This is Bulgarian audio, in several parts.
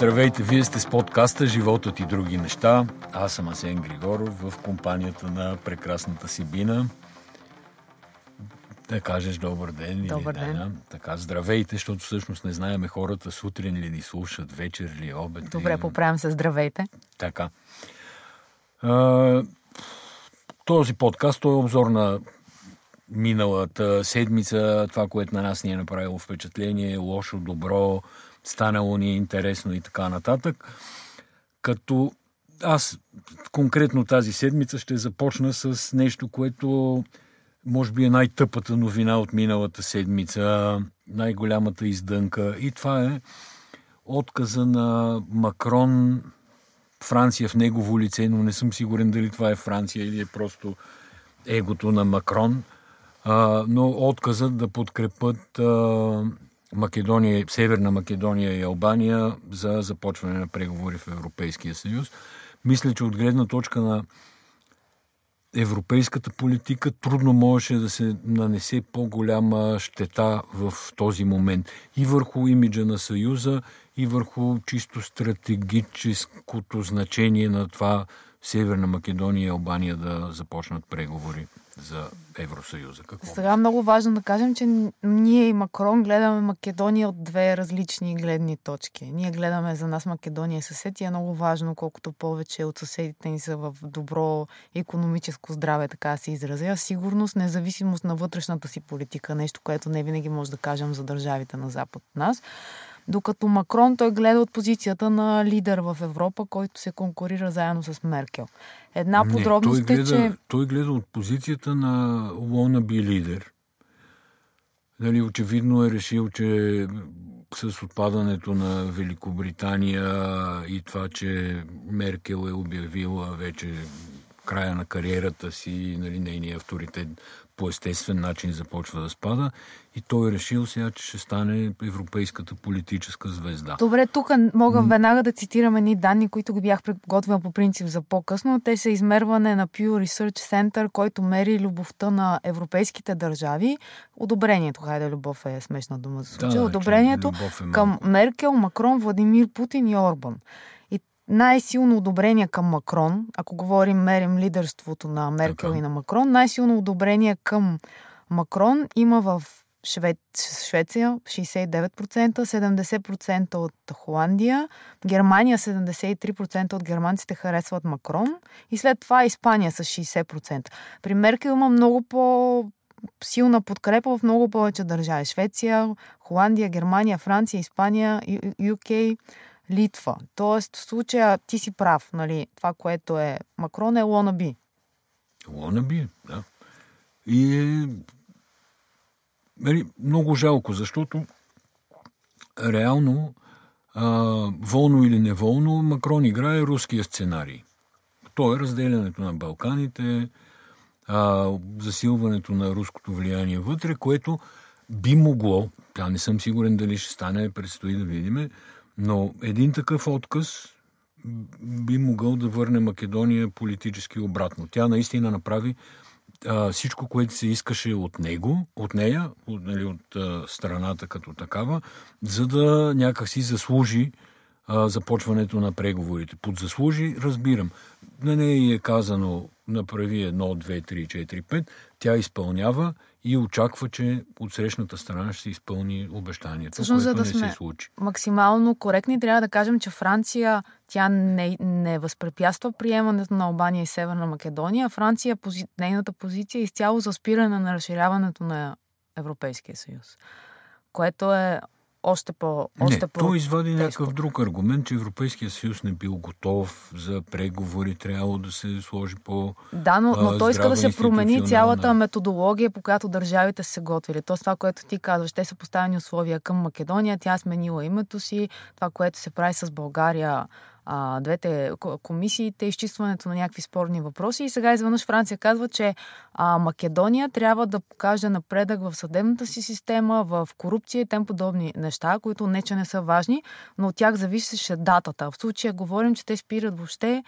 Здравейте, вие сте с подкаста Животът и други неща. Аз съм Асен Григоров в компанията на прекрасната Сибина. Да кажеш добър ден. Добър или ден. Да, така, здравейте, защото всъщност не знаеме хората сутрин ли ни слушат, вечер ли, обед Добре, ли. поправям се. Здравейте. Така. А, този подкаст, той е обзор на миналата седмица, това, което на нас ни е направило впечатление, лошо, добро, станало ни е интересно и така нататък. Като аз конкретно тази седмица ще започна с нещо, което може би е най-тъпата новина от миналата седмица, най-голямата издънка. И това е отказа на Макрон Франция в негово лице, но не съм сигурен дали това е Франция или е просто егото на Макрон, а, но отказът да подкрепят а, Македония, Северна Македония и Албания за започване на преговори в Европейския съюз. Мисля, че от гледна точка на европейската политика трудно можеше да се нанесе по-голяма щета в този момент. И върху имиджа на Съюза, и върху чисто стратегическото значение на това Северна Македония и Албания да започнат преговори за Евросъюза. Какво? Сега много важно да кажем, че ние и Макрон гледаме Македония от две различни гледни точки. Ние гледаме за нас Македония е съсед и е много важно, колкото повече от съседите ни са в добро економическо здраве, така се изразя. Сигурност, независимост на вътрешната си политика, нещо, което не винаги може да кажем за държавите на Запад от нас. Докато Макрон той гледа от позицията на лидер в Европа, който се конкурира заедно с Меркел. Една Не, подробност той е, че той гледа от позицията на wannabe лидер. Нали, очевидно е решил, че с отпадането на Великобритания и това, че Меркел е обявила вече края на кариерата си, нали, нейният авторитет по естествен начин започва да спада и той е решил сега, че ще стане европейската политическа звезда. Добре, тук мога веднага да цитирам едни данни, които ги бях подготвила по принцип за по-късно. Те са измерване на Pew Research Center, който мери любовта на европейските държави. Одобрението, хайде, любов е смешна дума за случая. Да, Одобрението е към. Меркел, Макрон, Владимир Путин и Орбан. Най-силно одобрение към Макрон, ако говорим, мерим лидерството на Меркел Така. и на Макрон, най-силно одобрение към Макрон има в Швед... Швеция 69%, 70% от Холандия, Германия 73% от германците харесват Макрон и след това Испания с 60%. При Меркел има много по силна подкрепа в много повече държави. Швеция, Холандия, Германия, Франция, Испания, Ю- UK, Литва. Тоест, в случая ти си прав, нали? Това, което е Макрон е wannabe. Wannabe, да. И нали, много жалко, защото реално, а, волно или неволно, Макрон играе руския сценарий. То е разделянето на Балканите, а, засилването на руското влияние вътре, което би могло, тя не съм сигурен дали ще стане, предстои да видим, но един такъв отказ би могъл да върне Македония политически обратно. Тя наистина направи а, всичко, което се искаше от него, от нея, от, нали, от а, страната като такава, за да някакси заслужи а, започването на преговорите. Под заслужи, разбирам. На нея е казано направи едно, две, три, четири, пет. Тя изпълнява и очаква, че от срещната страна ще се изпълни обещанието, Всъщност, което за да не сме се случи. максимално коректни, трябва да кажем, че Франция тя не, не възпрепятства приемането на Албания и Северна Македония. Франция, пози, нейната позиция е изцяло за спиране на разширяването на Европейския съюз. Което е още по още не, по той извади някакъв друг аргумент, че Европейския съюз не бил готов за преговори, трябвало да се сложи по... Да, но, но той иска да се промени цялата методология, по която държавите са се готвили. Тоест това, което ти казваш, те са поставени условия към Македония, тя е сменила името си, това, което се прави с България, а, двете ко- комисиите, изчистването на някакви спорни въпроси. И сега изведнъж Франция казва, че а, Македония трябва да покаже напредък в съдебната си система, в корупция и тем подобни неща, които не че не са важни, но от тях зависеше датата. В случая говорим, че те спират въобще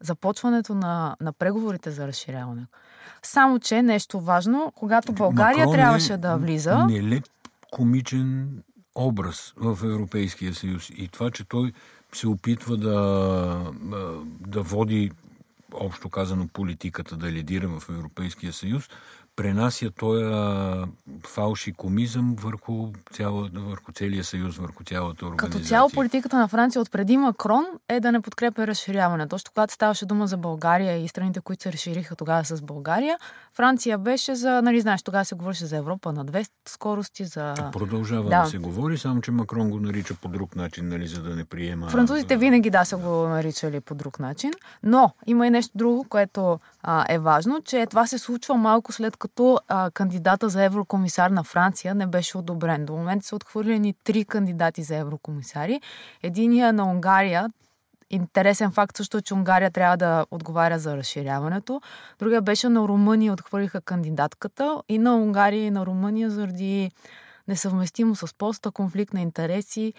започването на, на преговорите за разширяване. Само, че нещо важно, когато България Макрон трябваше е да влиза, Нелеп комичен образ в Европейския съюз. И това, че той се опитва да, да води, общо казано, политиката, да лидира в Европейския съюз, пренася този фалши комизъм върху, цяла, върху целия съюз, върху цялата организация. Като цяло политиката на Франция от преди Макрон е да не подкрепя разширяване. Точно когато ставаше дума за България и страните, които се разшириха тогава с България, Франция беше за, нали знаеш, тогава се говореше за Европа на две скорости, за... Продължава да. да се говори, само че Макрон го нарича по друг начин, нали, за да не приема... Французите винаги да са го наричали по друг начин, но има и нещо друго, което а, е важно, че това се случва малко след като а, кандидата за еврокомисар на Франция не беше одобрен. До момента са отхвърлени три кандидати за еврокомисари. Единия на Унгария, Интересен факт също е, че Унгария трябва да отговаря за разширяването. Другия беше на Румъния, отхвърлиха кандидатката и на Унгария и на Румъния заради несъвместимо с поста, конфликт на интереси.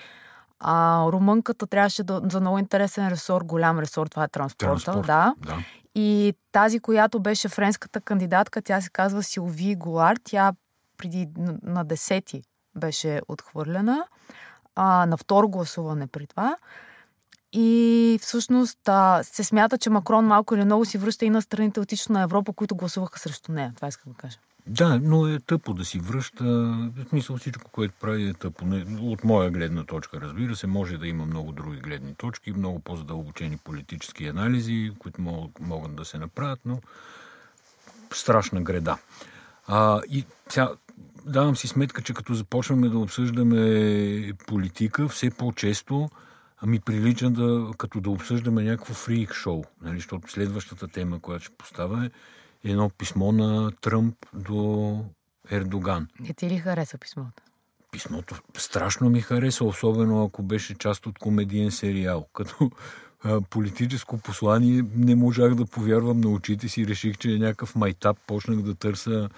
А румънката трябваше да, за много интересен ресор, голям ресор, това е транспорта. Транспорт, да. да. И тази, която беше френската кандидатка, тя се казва Силви Голар. Тя преди на 10 беше отхвърлена. А, на второ гласуване при това. И всъщност а, се смята, че Макрон малко или много си връща и на страните от Източна Европа, които гласуваха срещу нея. Това искам да кажа. Да, но е тъпо да си връща. В смисъл всичко, което прави е тъпо. От моя гледна точка, разбира се, може да има много други гледни точки, много по-задълбочени политически анализи, които могат, да се направят, но страшна греда. А, и сега, давам си сметка, че като започваме да обсъждаме политика, все по-често Ами прилича да, като да обсъждаме някакво фрик шоу, нали, защото следващата тема, която ще поставя е едно писмо на Тръмп до Ердоган. Не ти ли хареса писмото? Писмото страшно ми хареса, особено ако беше част от комедиен сериал. Като политическо послание не можах да повярвам на очите си. Реших, че е някакъв майтап. Почнах да търся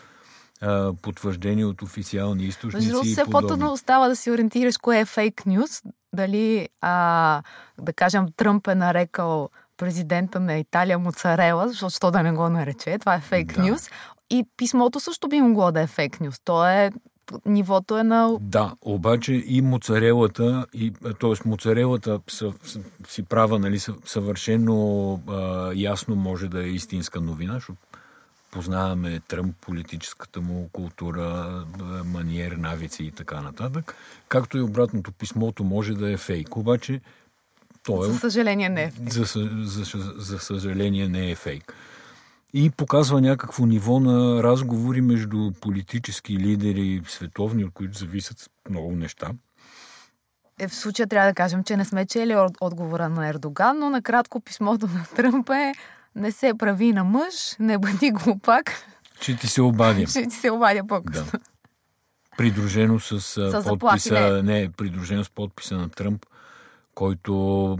а, потвърждение от официални източници. Между все по-трудно остава да си ориентираш кое е фейк нюз. Дали, а, да кажем, Тръмп е нарекал президента на Италия Моцарела, защото да не го нарече. Това е фейк да. нюз. И писмото също би могло да е фейк нюз. То е нивото е на... Да, обаче и моцарелата, и, т.е. моцарелата си права, нали, съвършено а, ясно може да е истинска новина, защото познаваме Тръмп, политическата му култура, маниер, навици и така нататък. Както и обратното писмото може да е фейк, обаче то е... За съжаление не е фейк. За, за, за, за съжаление не е фейк. И показва някакво ниво на разговори между политически лидери световни, от които зависят много неща. Е, в случая трябва да кажем, че не сме чели отговора на Ердоган, но накратко писмото на Тръмп е не се прави на мъж, не бъди глупак. Ще ти се обадя. Ще ти се обадя по-късно. Да. Придружено с, с подписа, не. не, придружено с подписа на Тръмп, който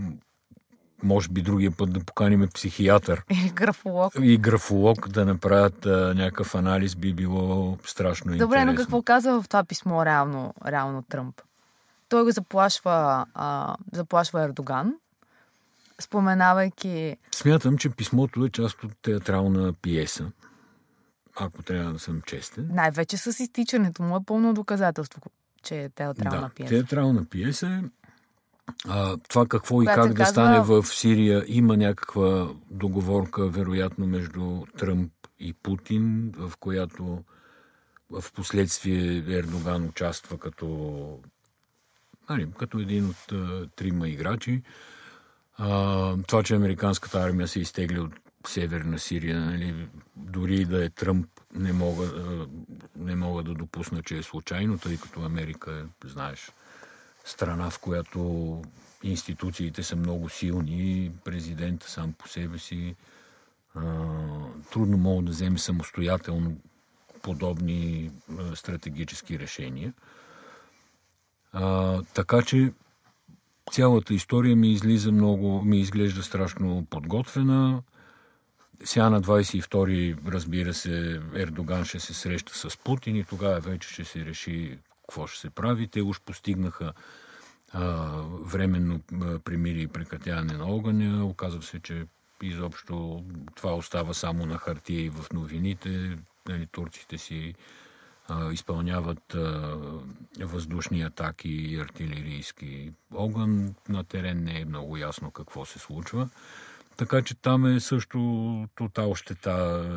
може би другия път да поканим психиатър. И графолог. И графолог да направят а, някакъв анализ би било страшно Добре, интересно. но какво казва в това писмо реално, реално Тръмп? Той го заплашва, а, заплашва Ердоган, споменавайки... Смятам, че писмото е част от театрална пиеса. Ако трябва да съм честен. Най-вече с изтичането му е пълно доказателство, че е театрална да, пиеса. театрална пиеса е а, това какво и как да казва... стане в Сирия, има някаква договорка, вероятно, между Тръмп и Путин, в която в последствие Ердоган участва като, нали, като един от а, трима играчи. А, това, че американската армия се изтегли от северна Сирия, нали, дори да е Тръмп, не мога, не мога да допусна, че е случайно, тъй като Америка, знаеш, страна, в която институциите са много силни, президента сам по себе си трудно мога да вземе самостоятелно подобни стратегически решения. А, така че цялата история ми излиза много, ми изглежда страшно подготвена. Сега на 22 разбира се, Ердоган ще се среща с Путин и тогава вече ще се реши какво ще се прави. Те уж постигнаха а, временно примирие и прекратяване на огъня. Оказва се, че изобщо това остава само на хартия и в новините. Нали, турците си а, изпълняват а, въздушни атаки и артилерийски огън. На терен не е много ясно какво се случва. Така че там е също тотал щета,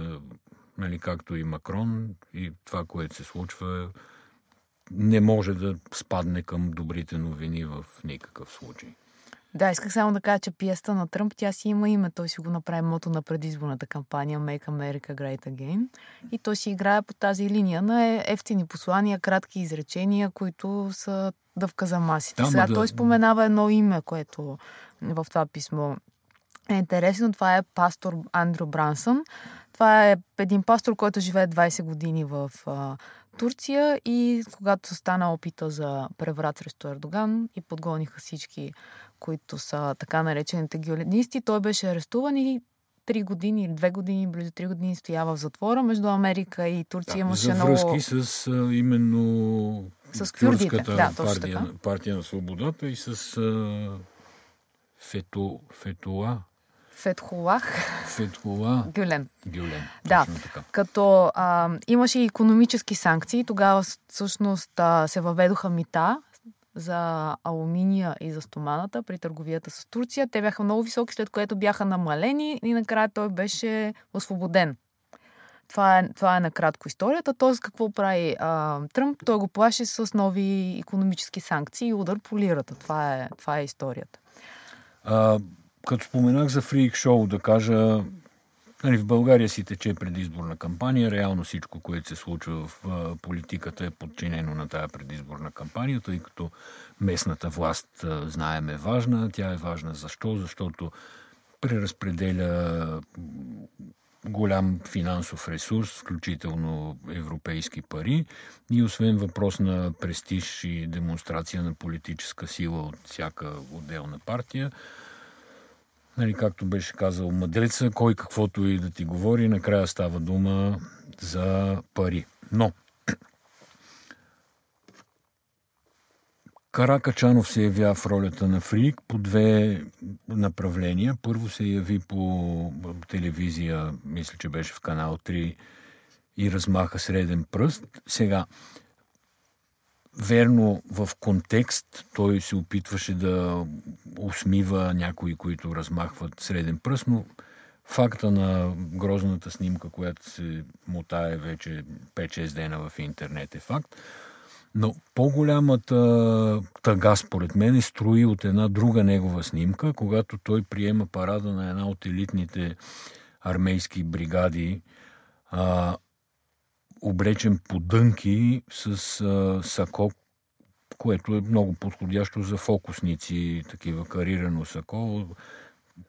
нали, както и Макрон и това, което се случва, не може да спадне към добрите новини в никакъв случай. Да, исках само да кажа, че пиеста на Тръмп, тя си има име. Той си го направи мото на предизборната кампания Make America Great Again. И той си играе по тази линия на е, ефтини послания, кратки изречения, които са дъвка за масите. Да, Сега да... той споменава едно име, което в това писмо е интересно. Това е пастор Андрю Брансън. Това е един пастор, който живее 20 години в а, Турция и когато стана опита за преврат срещу Ердоган и подгониха всички които са така наречените гюленисти. Той беше арестуван и три години или две години, близо три години стоява в затвора между Америка и Турция. Да, имаше за връзки много... с а, именно с кюрдите, да, партия, партия на свободата и с а, Фето, Фетула. Фетхулах. Фетхула. Гюлен. Гюлен. Да. Така. Като а, имаше и економически санкции, тогава всъщност а, се въведоха мита за алуминия и за стоманата при търговията с Турция. Те бяха много високи, след което бяха намалени и накрая той беше освободен. Това е, това е накратко историята. Т.е. какво прави а, Тръмп? Той го плаши с нови економически санкции и удар по лирата. Това е, това е историята. А, като споменах за фрик шоу, да кажа, Нали, в България си тече предизборна кампания. Реално всичко, което се случва в политиката е подчинено на тази предизборна кампания, тъй като местната власт, знаем, е важна. Тя е важна защо? Защото преразпределя голям финансов ресурс, включително европейски пари и освен въпрос на престиж и демонстрация на политическа сила от всяка отделна партия, нали, както беше казал мъдреца, кой каквото и да ти говори, накрая става дума за пари. Но Каракачанов се явя в ролята на Фрик по две направления. Първо се яви по телевизия, мисля, че беше в канал 3 и размаха среден пръст. Сега, Верно, в контекст той се опитваше да усмива някои, които размахват среден пръст, но факта на грозната снимка, която се мотае вече 5-6 дена в интернет е факт. Но по-голямата тъга, според мен, е строи от една друга негова снимка, когато той приема парада на една от елитните армейски бригади, облечен по дънки с а, сако, което е много подходящо за фокусници, такива карирано сако.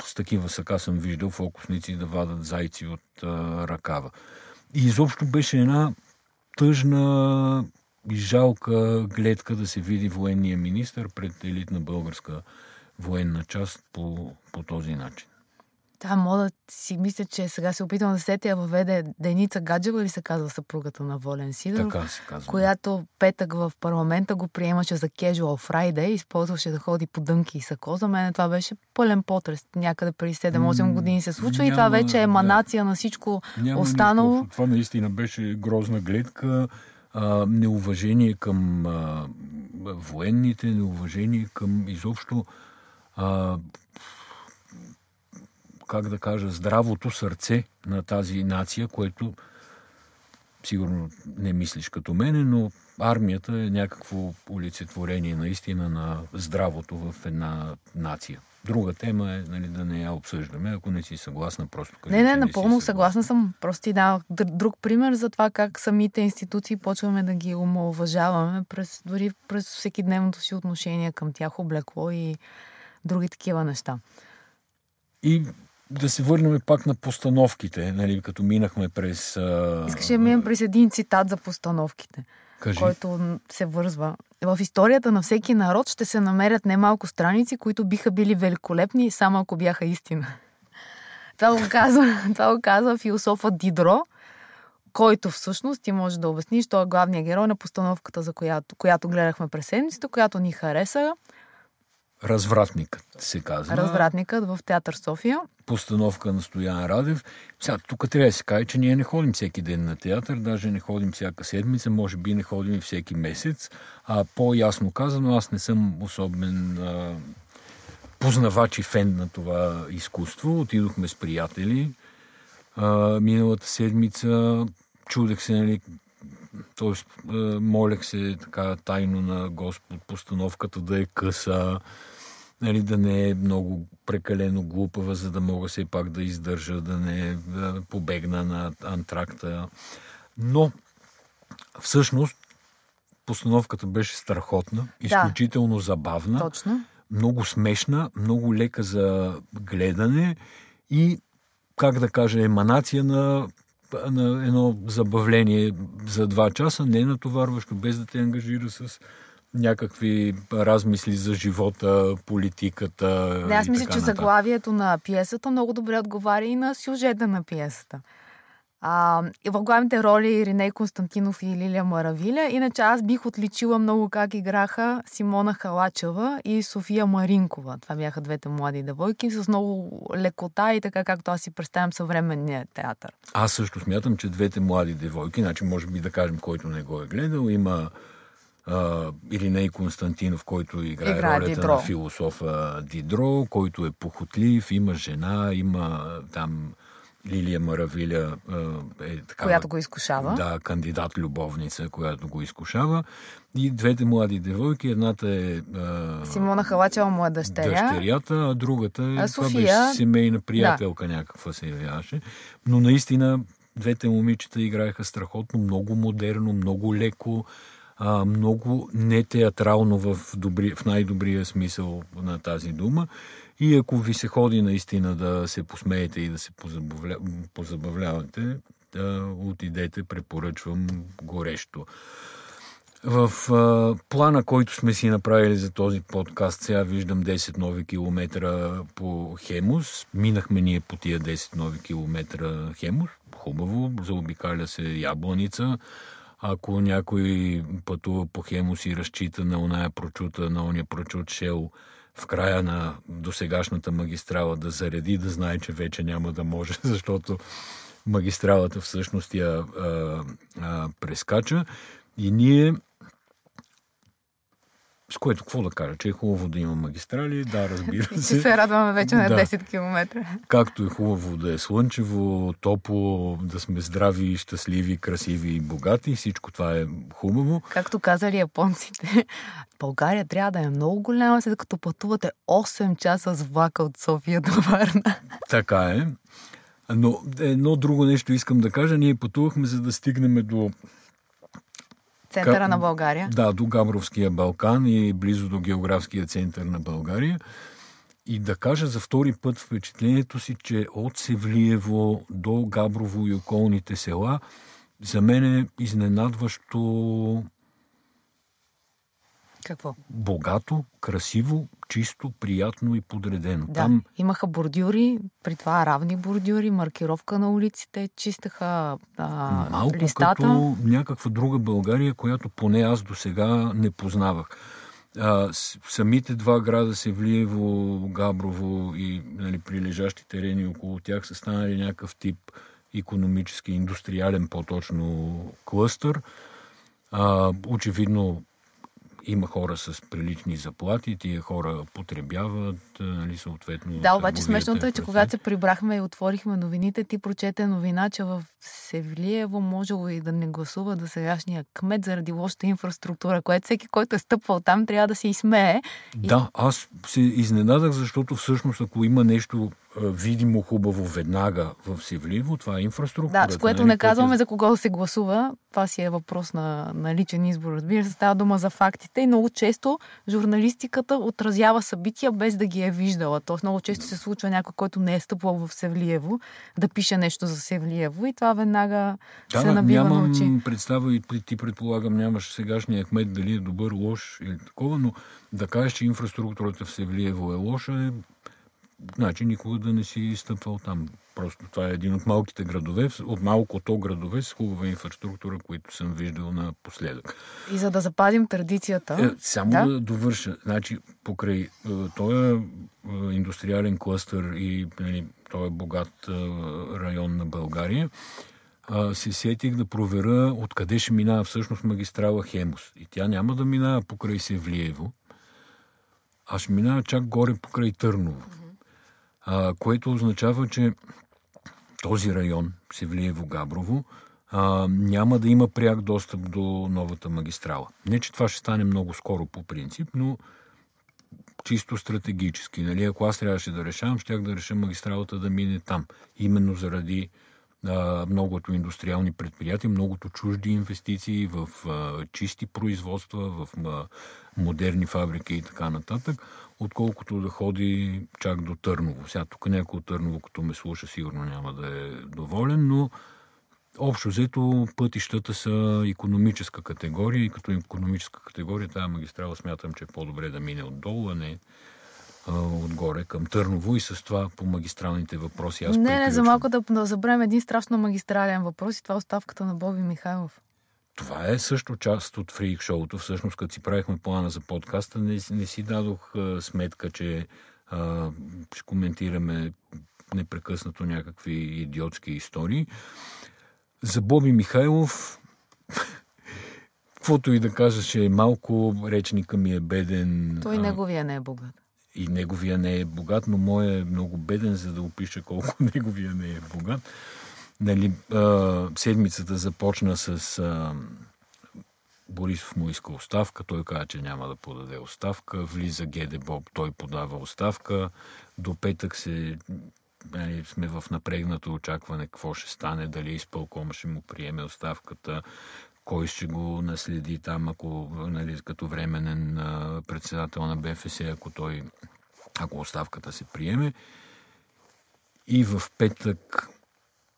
С такива сака съм виждал фокусници да вадат зайци от а, ръкава. И изобщо беше една тъжна и жалка гледка да се види военния министр пред елитна българска военна част по, по този начин. Да, мога да си мисля, че сега се опитвам да сетя въведе Деница Гаджева ли се казва съпругата на Волен Сидоров, така се казва. която петък в парламента го приемаше за Casual Friday, използваше да ходи по дънки и сако. За мен това беше пълен потрес. Някъде преди 7-8 години се случва няма, и това вече е еманация да. на всичко няма останало. Нищо. Това наистина беше грозна гледка, а, неуважение към а, военните, неуважение към изобщо а, как да кажа, здравото сърце на тази нация, което сигурно не мислиш като мене, но армията е някакво олицетворение наистина на здравото в една нация. Друга тема е нали, да не я обсъждаме, ако не си съгласна, просто кажи, Не, не, напълно съгласна съм. Просто ти дам друг пример за това как самите институции почваме да ги омалуважаваме през, дори през всеки дневното си отношение към тях, облекло и други такива неща. И да се върнем пак на постановките, нали, като минахме през... А... Искаш да минем през един цитат за постановките, Кажи. който се вързва. В историята на всеки народ ще се намерят немалко страници, които биха били великолепни, само ако бяха истина. Това го казва, това го казва философа Дидро, който всъщност ти може да обясниш, той е главният герой на постановката, за която, която гледахме през седмицата, която ни хареса Развратникът се казва. Развратникът в театър София. Постановка на Стоян Радев. Сега, тук трябва да се каже, че ние не ходим всеки ден на театър, даже не ходим всяка седмица, може би не ходим и всеки месец. А по-ясно казано, аз не съм особен а, познавач и фен на това изкуство. Отидохме с приятели. А, миналата седмица чудех се, нали, т.е. молех се така тайно на Господ постановката да е къса, нали, да не е много прекалено глупава, за да мога все пак да издържа, да не да побегна на антракта. Но всъщност постановката беше страхотна, изключително да, забавна, точно. много смешна, много лека за гледане и, как да кажа, еманация на на едно забавление за два часа, не натоварващо, без да те ангажира с някакви размисли за живота, политиката. Да, аз мисля, че заглавието на пиесата много добре отговаря и на сюжета на пиесата. А, в главните роли Риней Константинов и Лилия Маравиля. Иначе аз бих отличила много как играха Симона Халачева и София Маринкова. Това бяха двете млади девойки с много лекота и така както аз си представям съвременния театър. Аз също смятам, че двете млади девойки, значи може би да кажем, който не го е гледал, има Uh, Ириней Константинов, който играе, играе ролята Дидро. на философа Дидро, който е похотлив, има жена, има там Лилия Маравиля е така. Която го изкушава. Да, кандидат-любовница, която го изкушава. И двете млади девойки, едната е... А, Симона Халачева му е дъщеря. Дъщерята, а другата е... А София... Това беше семейна приятелка да. някаква се явяваше. Но наистина двете момичета играеха страхотно, много модерно, много леко, а, много нетеатрално в, добри, в най-добрия смисъл на тази дума. И ако ви се ходи наистина да се посмеете и да се позабавля... позабавлявате, да отидете, препоръчвам горещо. В а, плана, който сме си направили за този подкаст, сега виждам 10 нови километра по Хемус. Минахме ние по тия 10 нови километра Хемус. Хубаво, заобикаля се Ябланица. Ако някой пътува по Хемус и разчита на оная прочута, на ония прочут шел, в края на досегашната магистрала да зареди, да знае, че вече няма да може, защото магистралата всъщност я а, а, прескача. И ние с което какво да кажа, че е хубаво да има магистрали, да, разбира се. Че се радваме вече на 10 км. Както е хубаво да е слънчево, топло, да сме здрави, щастливи, красиви и богати, всичко това е хубаво. Както казали японците, България трябва да е много голяма, след като пътувате 8 часа с влака от София до Варна. Така е. Но едно друго нещо искам да кажа. Ние пътувахме, за да стигнем до Центъра на България. Да, до Габровския Балкан и близо до географския център на България. И да кажа за втори път впечатлението си, че от Севлиево до Габрово и околните села за мен е изненадващо какво? Богато, красиво, чисто, приятно и подредено. Да, Там... имаха бордюри, при това равни бордюри, маркировка на улиците, чистаха а, Малко листата. като някаква друга България, която поне аз до сега не познавах. А, самите два града Севлиево, Габрово и нали, прилежащи терени около тях са станали някакъв тип економически, индустриален по-точно клъстър. А, очевидно има хора с прилични заплати, тия хора потребяват, нали, съответно. Да, обаче смешното е, че когато се прибрахме и отворихме новините, ти прочете новина, че в Севлиево можело и да не гласува до сегашния кмет заради лошата инфраструктура, което всеки, който е стъпвал там, трябва да се изсмее. Да, аз се изненадах, защото всъщност ако има нещо видимо хубаво веднага в Севливо, това е инфраструктура. Да, с което нали, не казваме е... за кого се гласува. Това си е въпрос на, на личен избор. Разбира се, става дума за фактите и много често журналистиката отразява събития без да ги е виждала. Тоест много често се случва някой, който не е стъпвал в Севлиево, да пише нещо за Севлиево и това веднага да, се набива нямам на очи. представа и ти предполагам нямаш сегашния кмет дали е добър, лош или такова, но да кажеш, че инфраструктурата в Севлиево е лоша е Значи никога да не си стъпвал там. Просто това е един от малките градове, от малкото градове с хубава инфраструктура, които съм виждал напоследък. И за да запазим традицията. Е, само да? да довърша. Значи, покрай е, този е, индустриален клъстър и нали, този богат е, район на България, се сетих да проверя откъде ще минава всъщност магистрала Хемус. И тя няма да минава покрай Севлиево, а ще минава чак горе покрай Търново. А, което означава, че този район, Севлиево-Габрово, а, няма да има пряк достъп до новата магистрала. Не, че това ще стане много скоро по принцип, но чисто стратегически. Нали? Ако аз трябваше да решавам, щях да реша магистралата да мине там. Именно заради многото индустриални предприятия, многото чужди инвестиции в чисти производства, в модерни фабрики и така нататък, отколкото да ходи чак до Търново. Сега тук някой от Търново, като ме слуша, сигурно няма да е доволен, но общо взето пътищата са економическа категория и като економическа категория тази магистрала смятам, че е по-добре да мине отдолу, а не отгоре към Търново и с това по магистралните въпроси. Аз не, не, за малко да, да забравим един страшно магистрален въпрос и това е оставката на Боби Михайлов. Това е също част от фрик шоуто. Всъщност, като си правихме плана за подкаста, не, не си дадох а, сметка, че а, ще коментираме непрекъснато някакви идиотски истории. За Боби Михайлов, каквото и да кажа, че е малко, речника ми е беден. Той а... неговия не е богат и неговия не е богат, но моя е много беден, за да опиша колко неговия не е богат. Нали, а, седмицата започна с а, Борисов му иска оставка, той каза, че няма да подаде оставка, влиза Геде Боб, той подава оставка, до петък се нали, сме в напрегнато очакване какво ще стане, дали изпълкома ще му приеме оставката, кой ще го наследи там, ако, нали, като временен а, председател на БФС, ако той, ако оставката се приеме. И в петък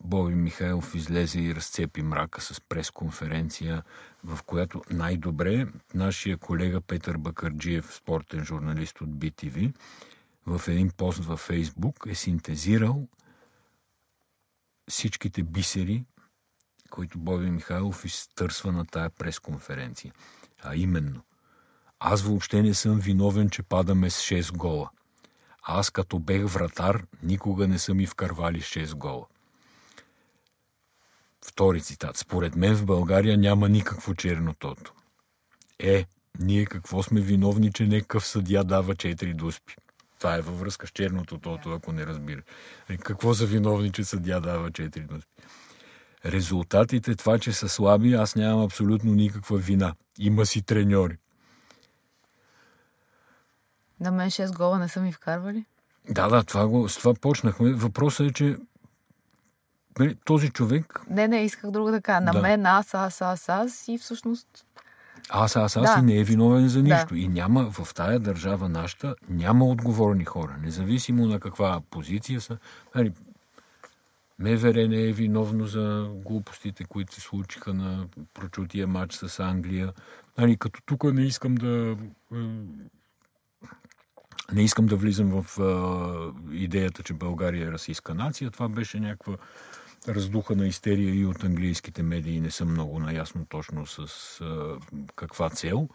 Боби Михайлов излезе и разцепи мрака с пресконференция, в която най-добре нашия колега Петър Бакарджиев, спортен журналист от BTV, в един пост във Фейсбук е синтезирал всичките бисери, който Боби Михайлов изтърсва на тая пресконференция. А именно, аз въобще не съм виновен, че падаме с 6 гола. Аз като бех вратар, никога не съм и вкарвали 6 гола. Втори цитат. Според мен в България няма никакво чернотото. Е, ние какво сме виновни, че некъв съдия дава 4 дуспи? Това е във връзка с черното тото, ако не разбира. Е, какво са виновни, че съдия дава 4 дуспи? Резултатите, това, че са слаби, аз нямам абсолютно никаква вина. Има си треньори. На мен 6 гола не са ми вкарвали? Да, да, това го, с това почнахме. Въпросът е, че нали, този човек... Не, не, исках друго да кажа. На да. мен аз, аз, аз, аз и всъщност... Аз, аз, аз да. и не е виновен за нищо. Да. И няма в тая държава нашата, няма отговорни хора. Независимо на каква позиция са. МВР не е виновно за глупостите, които се случиха на прочутия матч с Англия. Нали, като тук не искам да не искам да влизам в а, идеята, че България е расистска нация. Това беше някаква раздуха на истерия и от английските медии. Не съм много наясно точно с а, каква цел.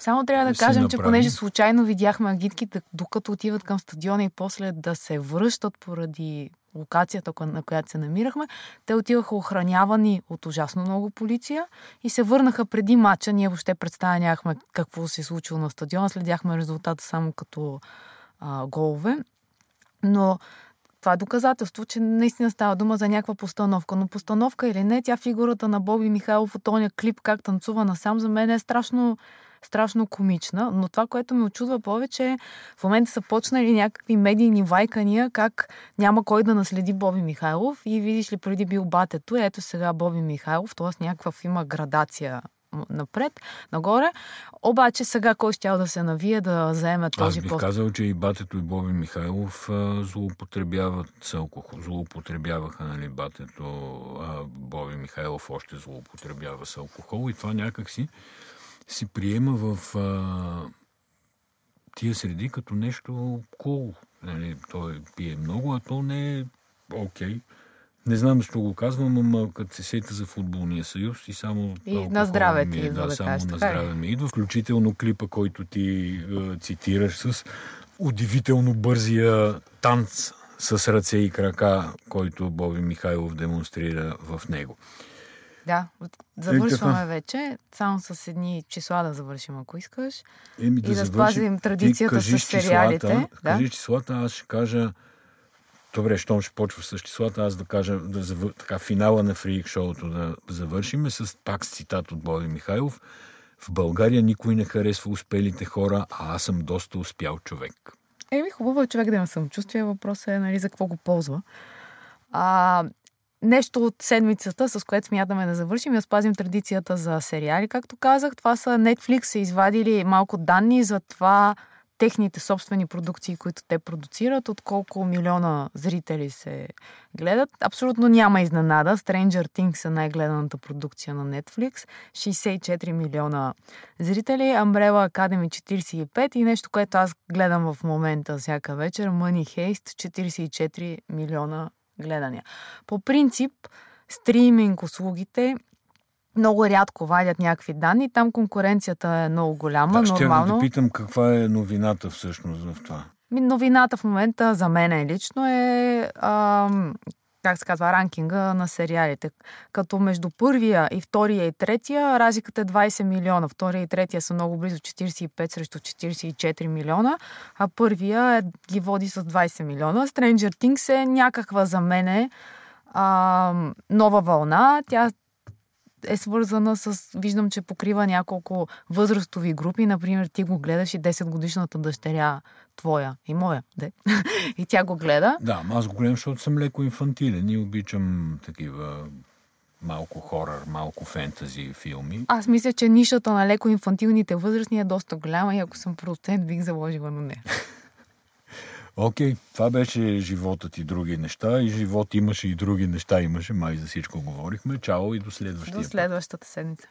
Само трябва да кажем, направи. че понеже случайно видяхме агитките, докато отиват към стадиона и после да се връщат поради локацията, на която се намирахме, те отиваха охранявани от ужасно много полиция и се върнаха преди матча. Ние въобще представяхме какво се е случило на стадиона, следяхме резултата само като а, голове. Но това е доказателство, че наистина става дума за някаква постановка. Но постановка или не, тя фигурата на Боби Михайлов от тоня клип, как танцува насам, за мен е страшно страшно комична, но това, което ме очудва повече е в момента са почнали някакви медийни вайкания, как няма кой да наследи Боби Михайлов и видиш ли преди бил батето, ето сега Боби Михайлов, т.е. някаква има градация напред, нагоре. Обаче сега кой ще да се навие да заеме този пост? Аз бих пост? казал, че и батето и Боби Михайлов а, злоупотребяват с алкохол. Злоупотребяваха, нали, батето, а Боби Михайлов още злоупотребява с алкохол и това някакси си приема в а, тия среди като нещо кул. Cool. Нали, той пие много, а то не е окей. Не знам защо го казвам, ама като се сета за футболния съюз и само... И на здраве ми ти е, да, да само кажеш, на ли? здраве ми идва. Включително клипа, който ти е, цитираш с удивително бързия танц с ръце и крака, който Боби Михайлов демонстрира в него. Да, завършваме така. вече. Само с едни числа да завършим, ако искаш. Еми, И да спазим традицията кажи с сериалите, Числата, да. Кажи числата, аз ще кажа... Добре, щом ще почва с числата, аз да кажа, да завър... така, финала на фрик шоуто да завършим с пак с цитат от Боби Михайлов. В България никой не харесва успелите хора, а аз съм доста успял човек. Еми, хубаво е човек да има самочувствие. Въпросът е, нали, за какво го ползва. А, нещо от седмицата, с което смятаме да завършим и да спазим традицията за сериали, както казах. Това са Netflix са извадили малко данни за това техните собствени продукции, които те продуцират, от колко милиона зрители се гледат. Абсолютно няма изненада. Stranger Things е най-гледаната продукция на Netflix. 64 милиона зрители. Umbrella Academy 45 и нещо, което аз гледам в момента всяка вечер. Money Heist 44 милиона гледания. По принцип, стриминг услугите много рядко вадят някакви данни. Там конкуренцията е много голяма, Да, ще нормално. да питам каква е новината всъщност в това. Новината в момента за мен е лично е ам, как се казва, ранкинга на сериалите. Като между първия и втория и третия разликата е 20 милиона. Втория и третия са много близо 45 срещу 44 милиона, а първия е, ги води с 20 милиона. Stranger Things е някаква за мене ам, нова вълна. Тя е свързана с... Виждам, че покрива няколко възрастови групи. Например, ти го гледаш и 10 годишната дъщеря твоя и моя, де. и тя го гледа. Да, аз го гледам, защото съм леко инфантилен и обичам такива малко хорър, малко фентази филми. Аз мисля, че нишата на леко инфантилните възрастни е доста голяма и ако съм продуцент, бих заложила на нея. Окей, това беше животът и други неща. И живот имаше и други неща имаше. Май за всичко говорихме. Чао и до следващия До следващата седмица.